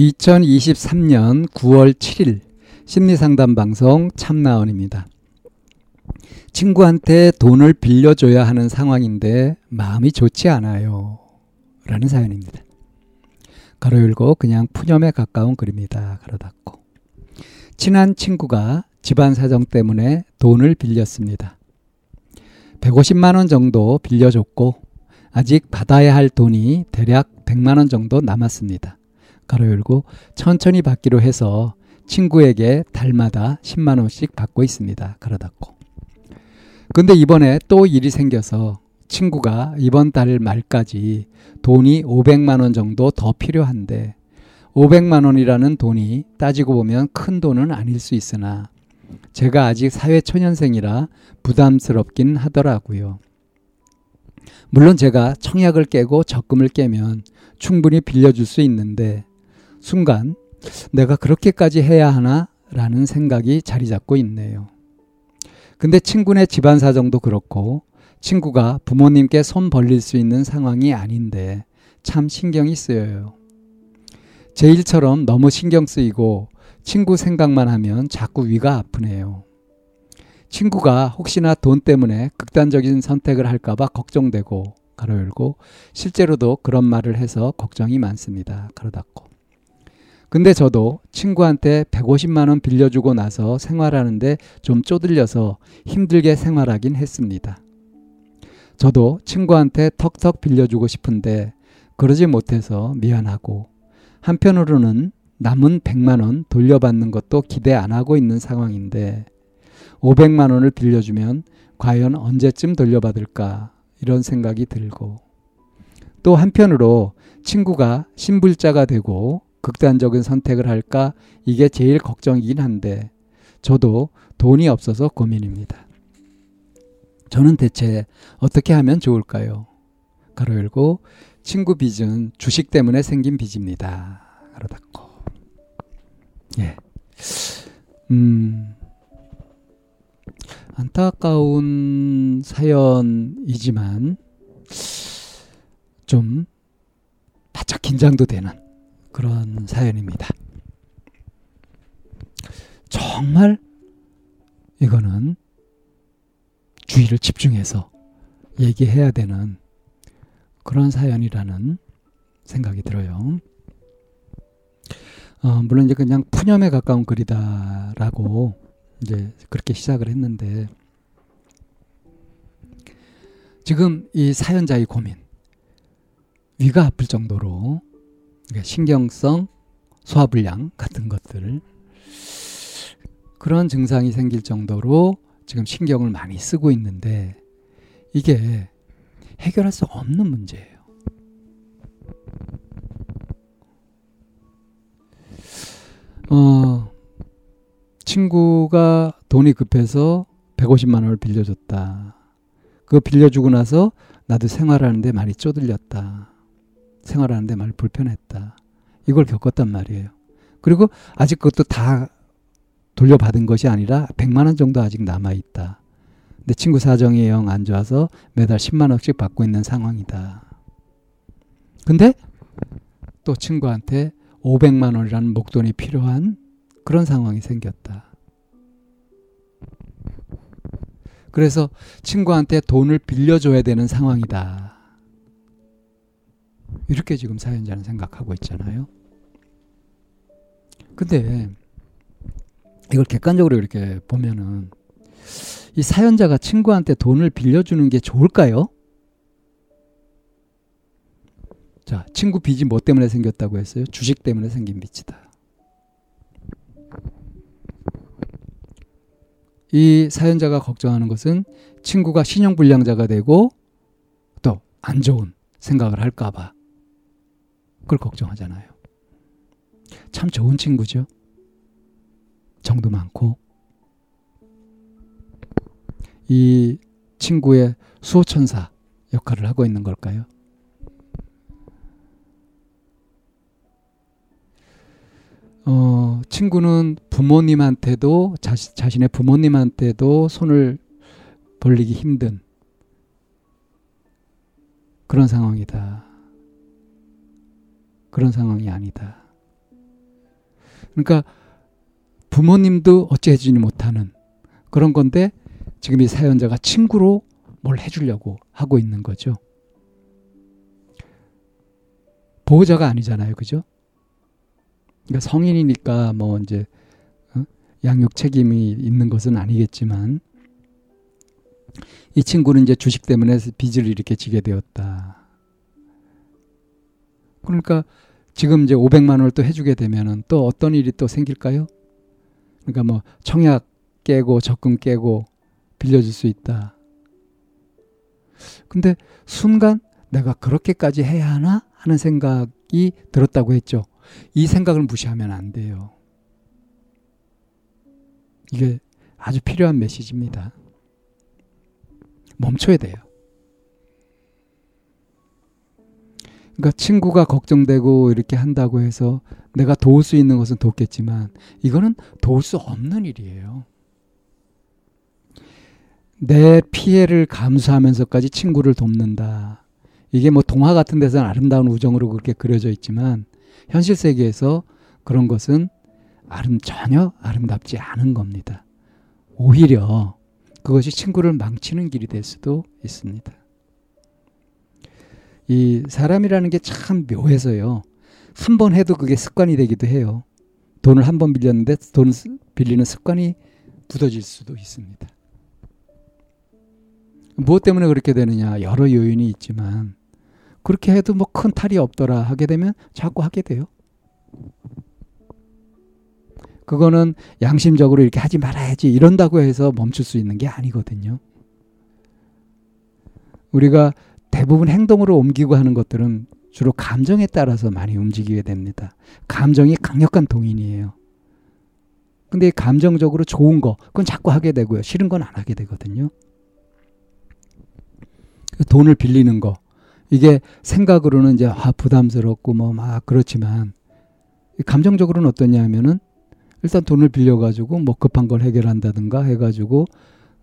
2023년 9월 7일 심리상담 방송 참나원입니다. 친구한테 돈을 빌려줘야 하는 상황인데 마음이 좋지 않아요. 라는 사연입니다. 가로 열고 그냥 푸념에 가까운 글입니다. 가로 닫고. 친한 친구가 집안 사정 때문에 돈을 빌렸습니다. 150만 원 정도 빌려줬고 아직 받아야 할 돈이 대략 100만 원 정도 남았습니다. 가로 열고 천천히 받기로 해서 친구에게 달마다 10만 원씩 받고 있습니다. 가로 닫고. 근데 이번에 또 일이 생겨서 친구가 이번 달 말까지 돈이 500만 원 정도 더 필요한데 500만 원이라는 돈이 따지고 보면 큰 돈은 아닐 수 있으나 제가 아직 사회 초년생이라 부담스럽긴 하더라고요. 물론 제가 청약을 깨고 적금을 깨면 충분히 빌려줄 수 있는데 순간 내가 그렇게까지 해야 하나? 라는 생각이 자리 잡고 있네요. 근데 친구네 집안 사정도 그렇고 친구가 부모님께 손 벌릴 수 있는 상황이 아닌데 참 신경이 쓰여요. 제 일처럼 너무 신경 쓰이고 친구 생각만 하면 자꾸 위가 아프네요. 친구가 혹시나 돈 때문에 극단적인 선택을 할까봐 걱정되고 가로 열고 실제로도 그런 말을 해서 걱정이 많습니다. 가로 닫고. 근데 저도 친구한테 150만 원 빌려주고 나서 생활하는데 좀 쪼들려서 힘들게 생활하긴 했습니다. 저도 친구한테 턱턱 빌려주고 싶은데 그러지 못해서 미안하고 한편으로는 남은 100만 원 돌려받는 것도 기대 안 하고 있는 상황인데 500만 원을 빌려주면 과연 언제쯤 돌려받을까 이런 생각이 들고 또 한편으로 친구가 신불자가 되고 극단적인 선택을 할까 이게 제일 걱정이긴 한데 저도 돈이 없어서 고민입니다. 저는 대체 어떻게 하면 좋을까요? 가로 열고 친구 빚은 주식 때문에 생긴 빚입니다. 가로 닫고. 예. 음. 안타까운 사연이지만 좀 바짝 긴장도 되는 그런 사연입니다. 정말 이거는 주의를 집중해서 얘기해야 되는 그런 사연이라는 생각이 들어요. 어, 물론 이제 그냥 푸념에 가까운 글이다라고 이제 그렇게 시작을 했는데 지금 이 사연자의 고민 위가 아플 정도로 신경성 소화불량 같은 것들 그런 증상이 생길 정도로 지금 신경을 많이 쓰고 있는데 이게 해결할 수 없는 문제예요. 어, 친구가 돈이 급해서 150만 원을 빌려줬다. 그거 빌려주고 나서 나도 생활하는데 많이 쪼들렸다. 생활하는데 많이 불편했다. 이걸 겪었단 말이에요. 그리고 아직 그것도 다 돌려받은 것이 아니라 100만 원 정도 아직 남아 있다. 근데 친구 사정이 영 안 좋아서 매달 10만 원씩 받고 있는 상황이다. 근데 또 친구한테 500만 원이라는 목돈이 필요한 그런 상황이 생겼다. 그래서 친구한테 돈을 빌려줘야 되는 상황이다. 이렇게 지금 사연자는 생각하고 있잖아요. 근데 이걸 객관적으로 이렇게 보면은 이 사연자가 친구한테 돈을 빌려주는 게 좋을까요? 자, 친구 빚이 뭐 때문에 생겼다고 했어요? 주식 때문에 생긴 빚이다. 이 사연자가 걱정하는 것은 친구가 신용불량자가 되고 또 안 좋은 생각을 할까봐 그걸 걱정하잖아요. 참 좋은 친구죠. 정도 많고 이 친구의 수호천사 역할을 하고 있는 걸까요? 어, 친구는 부모님한테도 자시, 자신의 부모님한테도 손을 벌리기 힘든 그런 상황이다. 그런 상황이 아니다. 그러니까 부모님도 어찌 해주지 못하는 그런 건데 지금 이 사연자가 친구로 뭘 해주려고 하고 있는 거죠. 보호자가 아니잖아요. 그죠? 그러니까 성인이니까 뭐 이제 어? 양육 책임이 있는 것은 아니겠지만 이 친구는 이제 주식 때문에 빚을 이렇게 지게 되었다. 그러니까 지금 이제 500만 원을 또 해주게 되면은 또 어떤 일이 또 생길까요? 그러니까 뭐 청약 깨고 적금 깨고 빌려줄 수 있다. 근데 순간 내가 그렇게까지 해야 하나 하는 생각이 들었다고 했죠. 이 생각을 무시하면 안 돼요. 이게 아주 필요한 메시지입니다. 멈춰야 돼요. 그러니까 친구가 걱정되고 이렇게 한다고 해서 내가 도울 수 있는 것은 돕겠지만 이거는 도울 수 없는 일이에요. 내 피해를 감수하면서까지 친구를 돕는다. 이게 뭐 동화 같은 데서는 아름다운 우정으로 그렇게 그려져 있지만 현실 세계에서 그런 것은 아름 전혀 아름답지 않은 겁니다. 오히려 그것이 친구를 망치는 길이 될 수도 있습니다. 이 사람이라는 게 참 묘해서요. 한 번 해도 그게 습관이 되기도 해요. 돈을 한 번 빌렸는데 돈 빌리는 습관이 굳어질 수도 있습니다. 무엇 때문에 그렇게 되느냐 여러 요인이 있지만 그렇게 해도 뭐 큰 탈이 없더라 하게 되면 자꾸 하게 돼요. 그거는 양심적으로 이렇게 하지 말아야지 이런다고 해서 멈출 수 있는 게 아니거든요. 우리가 대부분 행동으로 옮기고 하는 것들은 주로 감정에 따라서 많이 움직이게 됩니다. 감정이 강력한 동인이에요. 근데 감정적으로 좋은 거, 그건 자꾸 하게 되고요. 싫은 건 안 하게 되거든요. 돈을 빌리는 거, 이게 생각으로는 이제 아, 부담스럽고 뭐 막 그렇지만 감정적으로는 어떠냐 하면은 일단 돈을 빌려가지고 뭐 급한 걸 해결한다든가 해가지고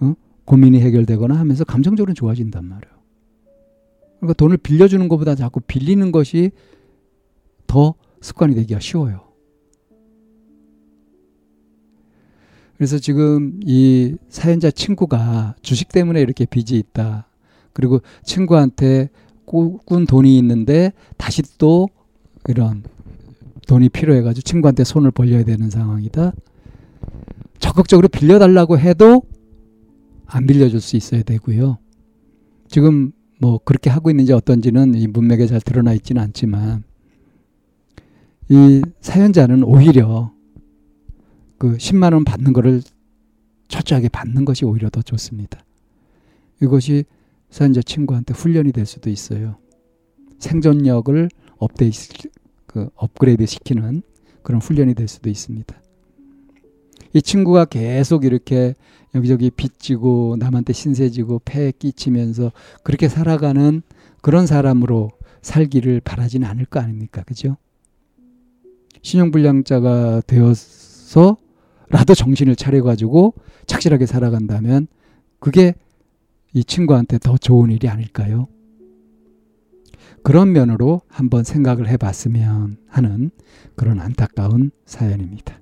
어? 고민이 해결되거나 하면서 감정적으로는 좋아진단 말이에요. 그러니까 돈을 빌려주는 것보다 자꾸 빌리는 것이 더 습관이 되기가 쉬워요. 그래서 지금 이 사연자 친구가 주식 때문에 이렇게 빚이 있다. 그리고 친구한테 꾼 돈이 있는데 다시 또 이런 돈이 필요해가지고 친구한테 손을 벌려야 되는 상황이다. 적극적으로 빌려달라고 해도 안 빌려줄 수 있어야 되고요. 지금 뭐 그렇게 하고 있는지 어떤지는 이 문맥에 잘 드러나 있지는 않지만 이 사연자는 오히려 그 10만 원 받는 거를 철저하게 받는 것이 오히려 더 좋습니다. 이것이 사연자 친구한테 훈련이 될 수도 있어요. 생존력을 업데이트, 그 업그레이드 시키는 그런 훈련이 될 수도 있습니다. 이 친구가 계속 이렇게 여기저기 빚지고 남한테 신세지고 폐 끼치면서 그렇게 살아가는 그런 사람으로 살기를 바라지는 않을 거 아닙니까? 그죠? 신용불량자가 되어서라도 정신을 차려가지고 착실하게 살아간다면 그게 이 친구한테 더 좋은 일이 아닐까요? 그런 면으로 한번 생각을 해 봤으면 하는 그런 안타까운 사연입니다.